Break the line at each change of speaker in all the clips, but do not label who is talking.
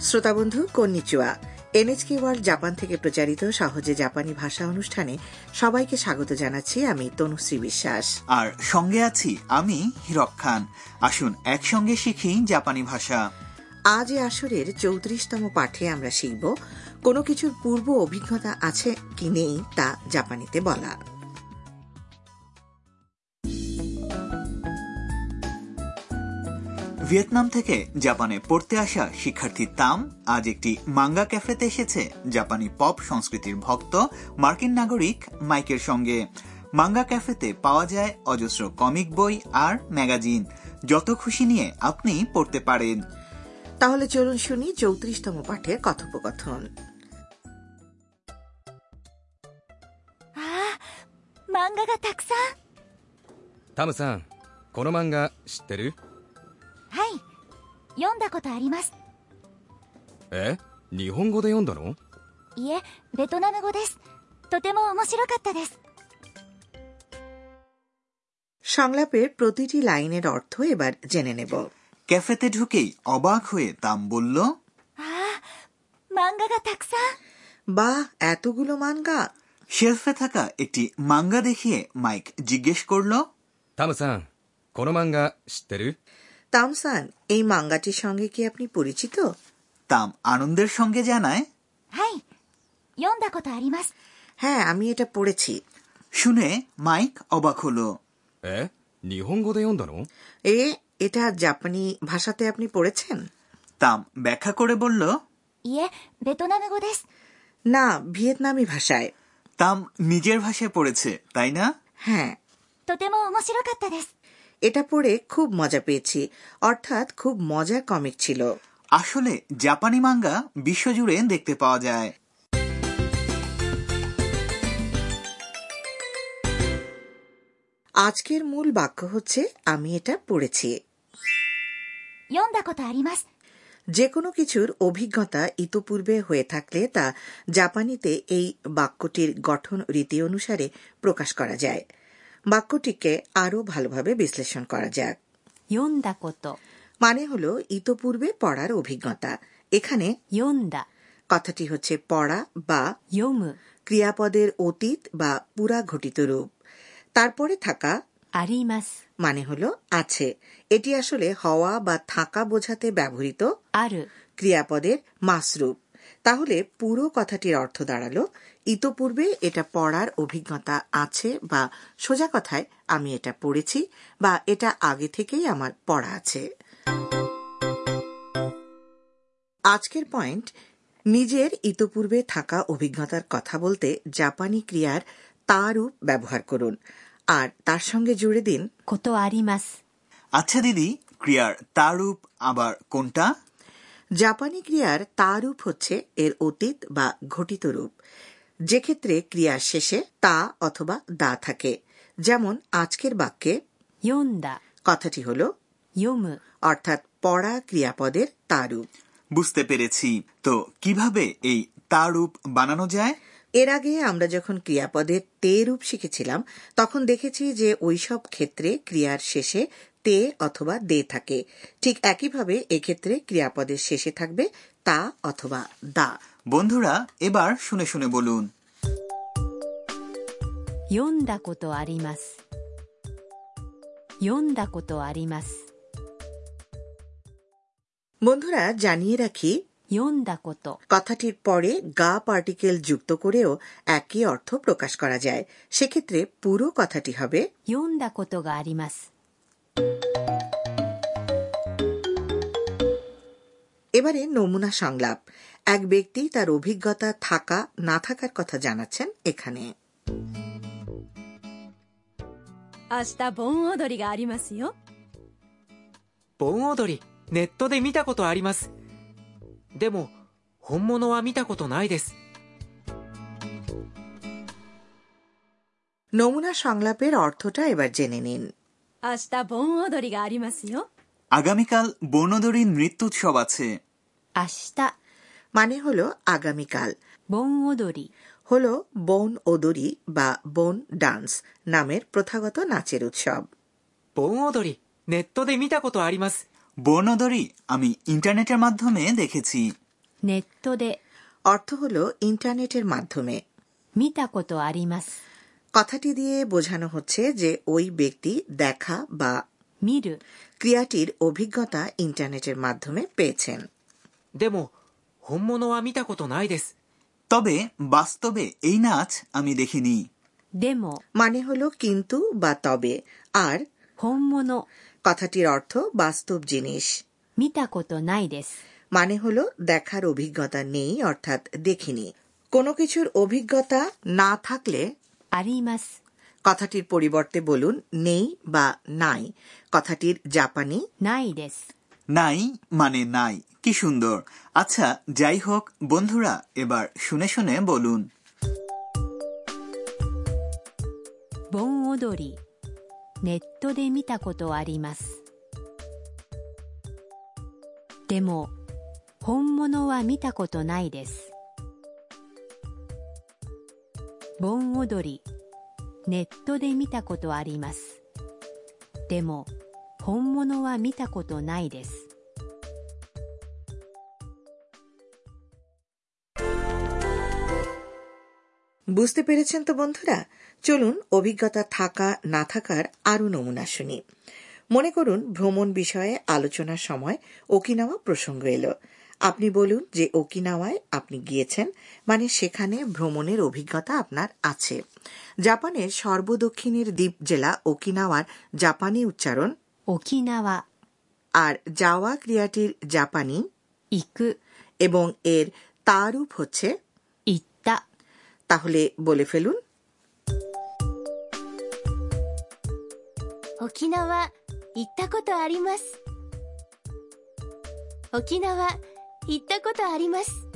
শ্রোতা বন্ধু কন্নিচুয়া। এনএচকে world Japan থেকে প্রচারিত সহজে জাপানি ভাষা অনুষ্ঠানে সবাইকে স্বাগত জানাচ্ছি আমি তনুশ্রী বিশ্বাস।
আর সঙ্গে আছি আমি হিরক খান। আসুন একসঙ্গে শিখি জাপানি ভাষা।
আজ এ আসরের চৌত্রিশতম পাঠে আমরা শিখব কোনো কিছুর পূর্ব অভিজ্ঞতা আছে কি নেই তা জাপানিতে বলা
ভিয়েতনাম থেকে জাপানে পড়তে আসা শিক্ষার্থী তাম আজ একটি মাঙ্গা ক্যাফেতে এসেছে জাপানি পপ সংস্কৃতির ভক্ত মার্কিন নাগরিক মাইকের সঙ্গে মাঙ্গা ক্যাফেতে পাওয়া যায় অজস্র কমিক বই আর ম্যাগাজিন যত খুশি নিয়ে আপনি পড়তে পারেন
তাহলে চলুন শুনি চৌত্রিশতম পাঠের কথোপকথন
ああ漫画がたくさん
タムさんこの漫画知ってる
はい読んだことあります
え日本語で読んだの
いえベトナム語ですとても面白かったです
সংলাপের প্রতিটি লাইনের অর্থ এবার জেনে নেব
ক্যাফেতে ঢুকেই অবাক হয়ে তাম বলল
ああ漫画がたくさん
বা এতগুলো মানগা
শেলফে থাকা একটি মাঙ্গা দেখিয়ে মাইক জিজ্ঞেস করল
タムさんこの漫画知ってる
তামসান এই মাঙ্গাটির সঙ্গে কি আপনি পরিচিত
তাম আনন্দের সঙ্গে জানায়
はい読んだことあります
হ্যাঁ আমি এটা পড়েছি
শুনে মাইক অবাক হলো
え日本語で読んだの
এ এটা জাপানি ভাষাতে আপনি পড়েছেন
তাম ব্যাখ্যা করে বলল
いえベトナム語です
না ভিয়েতনামি ভাষায়
তাম নিজের ভাষায় পড়েছে তাই না
হ্যাঁ
とても面白かったです
এটা পড়ে খুব মজা পেয়েছি। অর্থাৎ খুব মজা কমিক ছিল।
আসলে জাপানি মাঙ্গা বিশ্বজুড়ে দেখতে পাওয়া যায়।
আজকের মূল বাক্য হচ্ছে আমি এটা পড়েছি। যে কোনো কিছুর অভিজ্ঞতা ইতোপূর্বে হয়ে থাকলে তা জাপানিতে এই বাক্যটির গঠন রীতি অনুসারে প্রকাশ করা যায়। বাক্যটিকে আরও ভালোভাবে বিশ্লেষণ করা যাক। মানে হল ইতোপূর্বে পড়ার অভিজ্ঞতা। এখানে কথাটি হচ্ছে পড়া বা ক্রিয়াপদের অতীত বা পুরা ঘটিত রূপ। তারপরে থাকা মানে হল আছে। এটি আসলে হওয়া বা থাকা বোঝাতে ব্যবহৃত
আর
ক্রিয়াপদের মাসরূপ। তাহলে পুরো কথাটির অর্থ দাঁড়াল ইতোপূর্বে এটা পড়ার অভিজ্ঞতা আছে বা সোজা কথায় আমি এটা পড়েছি বা এটা আগে থেকেই আমার পড়া আছে। আজকের পয়েন্ট নিজের ইতোপূর্বে থাকা অভিজ্ঞতার কথা বলতে জাপানি ক্রিয়ার তারূপ ব্যবহার করুন। আর তার সঙ্গে জুড়ে দিন
কত আরিমাস।
আচ্ছা দিদি ক্রিয়ার তারূপ আবার কোনটা?
জাপানি ক্রিয়ার তারূপ হচ্ছে এর অতীত বা ঘটিত রূপ। যে ক্ষেত্রে ক্রিয়ার শেষে তা অথবা দা থাকে। যেমন আজকের বাক্যে কথাটি হল অর্থাৎ পড়া ক্রিয়াপদের তারুপ।
বুঝতে পেরেছি। তো কীভাবে এই তারুপ বানানো যায়?
এর আগে আমরা যখন ক্রিয়াপদের তে রূপ শিখেছিলাম তখন দেখেছি যে ওইসব ক্ষেত্রে ক্রিয়ার শেষে তে অথবা দে থাকে। ঠিক একইভাবে এক্ষেত্রে ক্রিয়াপদের শেষে থাকবে তা অথবা দা।
বন্ধুরা এবার শুনে শুনে বলুন
読んだことあります読んだことあります
বন্ধুরা জানিয়ে রাখি
読んだこと
কথাটির পরে গা পার্টিকেল যুক্ত করেও একই অর্থ প্রকাশ করা যায় সেক্ষেত্রে পুরো কথাটি হবে
読んだことがあります
এবারে নমুনা সংলাপ এক ব্যক্তি তার অভিজ্ঞতা থাকা না থাকার কথা জানাচ্ছেন এখানে
明日盆踊りがありますよ
盆踊りネットで見たことありますでも本物は見たことないです
নমুনা সংলাপের অর্থটা এবার জেনে নিন
明日盆踊りがありますよ
আগামীকাল বর্ণদরী নৃত্যোৎসব আছে
明日
মানে হলো আগামীকাল
盆踊り
হলো বন ওদরি বা বন ডান্স নামের প্রথাগত নাচের উৎসব
盆踊りネットで見たことあります
বর্ণদরী আমি ইন্টারনেটের মাধ্যমে দেখেছি
ネットで
অর্থ হল ইন্টারনেটের মাধ্যমে
見たことあります。
কথাটি দিয়ে বোঝানো হচ্ছে যে ওই ব্যক্তি দেখা বা
見る
ক্রিয়াটির অভিজ্ঞতা ইন্টারনেটের মাধ্যমে পেয়েছেন
でも 本物は見たことないです
তবে বাস্তবে এই নাচ আমি দেখিনি
でも
মানে হলো কিন্তু বা তবে আর
本物
কথাটির অর্থ বাস্তব জিনিস
見たことないです。
মানে হলো দেখার অভিজ্ঞতা নেই অর্থাৎ দেখিনি কোনো কিছুর অভিজ্ঞতা না থাকলে
あります。
কথাটির পরিবর্তে বলুন নেই বা নাই কথাটির জাপানি
ないです。
নাই মানে নাই কি সুন্দর আচ্ছা যাই হোক বন্ধুরা এবার শুনে শুনে বলুন
盆踊り。ネットで見たことあります。でも、本物は見たことないです。盆踊り。ネットで見たことあります。でも、 本物は見たことないです。
বুঝতে পেরেছেন তো বন্ধুরা চলুন অভিজ্ঞতা থাকা না থাকার আরও নমুনা শুনি মনে করুন ভ্রমণ বিষয়ে আলোচনার সময় ওকিনাওয়া প্রসঙ্গ এলো আপনি বলুন যে ওকিনাওয়ায় আপনি গিয়েছেন মানে সেখানে ভ্রমণের অভিজ্ঞতা আপনার আছে জাপানের সর্বদক্ষিণের দ্বীপ জেলা ওকিনাওয়ার জাপানি উচ্চারণ
ওকিনাওয়া
আর যাওয়া ক্রিয়াটির জাপানি
ইকু
এবং এর তারূপ হচ্ছে
ইত্তা
তাহলে বলে ফেলুন।
ওকিনাওয়া ইত্তা কত আরিমাস ওকিনাওয়া ইত্তা কত আরিমাস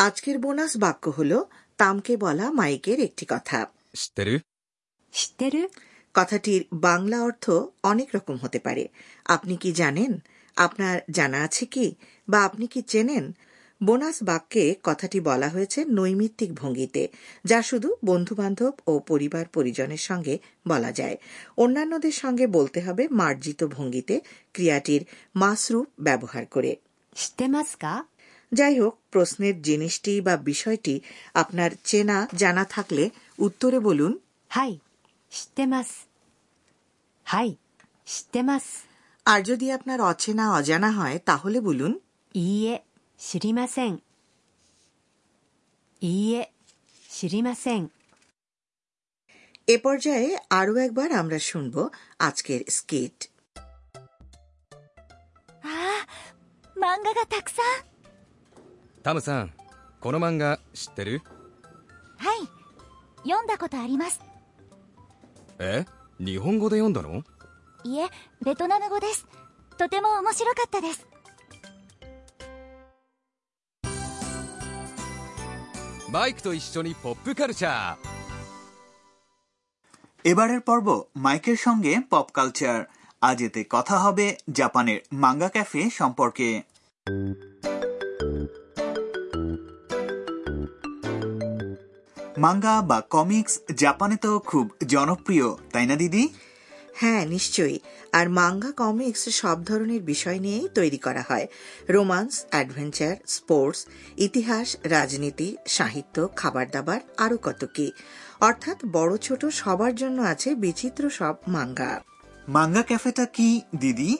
আজকের বোনাস বাক্য হল তামকে বলা মাইকের একটি কথা
知ってる
知ってる
কথাটির বাংলা অর্থ অনেক রকম হতে পারে আপনি কি জানেন আপনার জানা আছে কি বা আপনি কি চেনেন বোনাস বাক্যে কথাটি বলা হয়েছে নৈমিত্তিক ভঙ্গিতে যা শুধু বন্ধুবান্ধব ও পরিবার পরিজনের সঙ্গে বলা যায় অন্যান্যদের সঙ্গে বলতে হবে মার্জিত ভঙ্গিতে ক্রিয়াটির মাসরূপ ব্যবহার করে
知ってますか
যাই হোক প্রশ্নের জিনিসটি বা বিষয়টি আপনার চেনা জানা থাকলে উত্তরে বলুন
はい知ってますはい知ってます
আর যদি আপনার অচেনা অজানা হয় তাহলে বলুন
いいえ知りませんいいえ知りません
এ পর্যায়ে আরও একবার আমরা শুনব আজকের স্কিট
ああ漫画がたくさん
タムさんこの漫画知ってる
はい読んだことあります
え日本語で読んだの
いえベトナム語ですとても面白かったです
マイクと一緒にポップカルチャー
এবারের পর্ব মাইকের সঙ্গে পপ কালচার আজ এতে কথা হবে জাপানের মাঙ্গা ক্যাফে সম্পর্কে মাঙ্গা বা কমিক্স জাপানে তো খুব জনপ্রিয় তাই না দিদি?
হ্যাঁ নিশ্চয়ই। আর মাঙ্গা কমিক্স সব ধরনের বিষয় নিয়েই তৈরি করা হয়। রোমান্স অ্যাডভেঞ্চার স্পোর্টস ইতিহাস রাজনীতি সাহিত্য খাবার দাবার আরও কত কি। অর্থাৎ বড় ছোট সবার জন্য আছে বিচিত্র সব মাঙ্গা
মাঙ্গা ক্যাফেটা কি দিদি?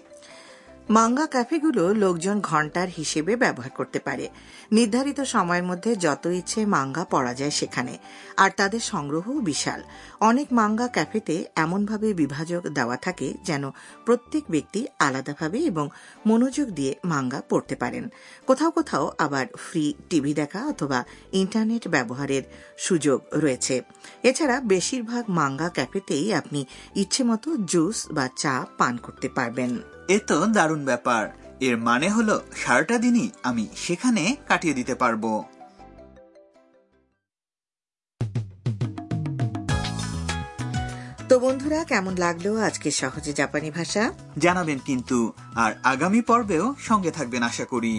মাঙ্গা ক্যাফেগুলো লোকজন ঘণ্টার হিসেবে ব্যবহার করতে পারে। নির্ধারিত সময়ের মধ্যে যত ইচ্ছে মাঙ্গা পড়া যায় সেখানে। আর তাদের সংগ্রহও বিশাল। অনেক মাঙ্গা ক্যাফেতে এমনভাবে বিভাজক দেওয়া থাকে যেন প্রত্যেক ব্যক্তি আলাদাভাবে এবং মনোযোগ দিয়ে মাঙ্গা পড়তে পারেন। কোথাও কোথাও আবার ফ্রি টিভি দেখা অথবা ইন্টারনেট ব্যবহারের সুযোগ রয়েছে। এছাড়া বেশিরভাগ মাঙ্গা ক্যাফেতেই আপনি ইচ্ছে মতো জুস বা চা পান করতে পারবেন।
এ তো দারুণ ব্যাপার। এর মানে হলো সারাটা দিনই আমি সেখানে কাটিয়ে দিতে পারব।
তো বন্ধুরা কেমন লাগল আজকে সহজে জাপানি ভাষা?
জানাবেন কিন্তু আর আগামী পর্বেও সঙ্গে থাকবেন আশা করি।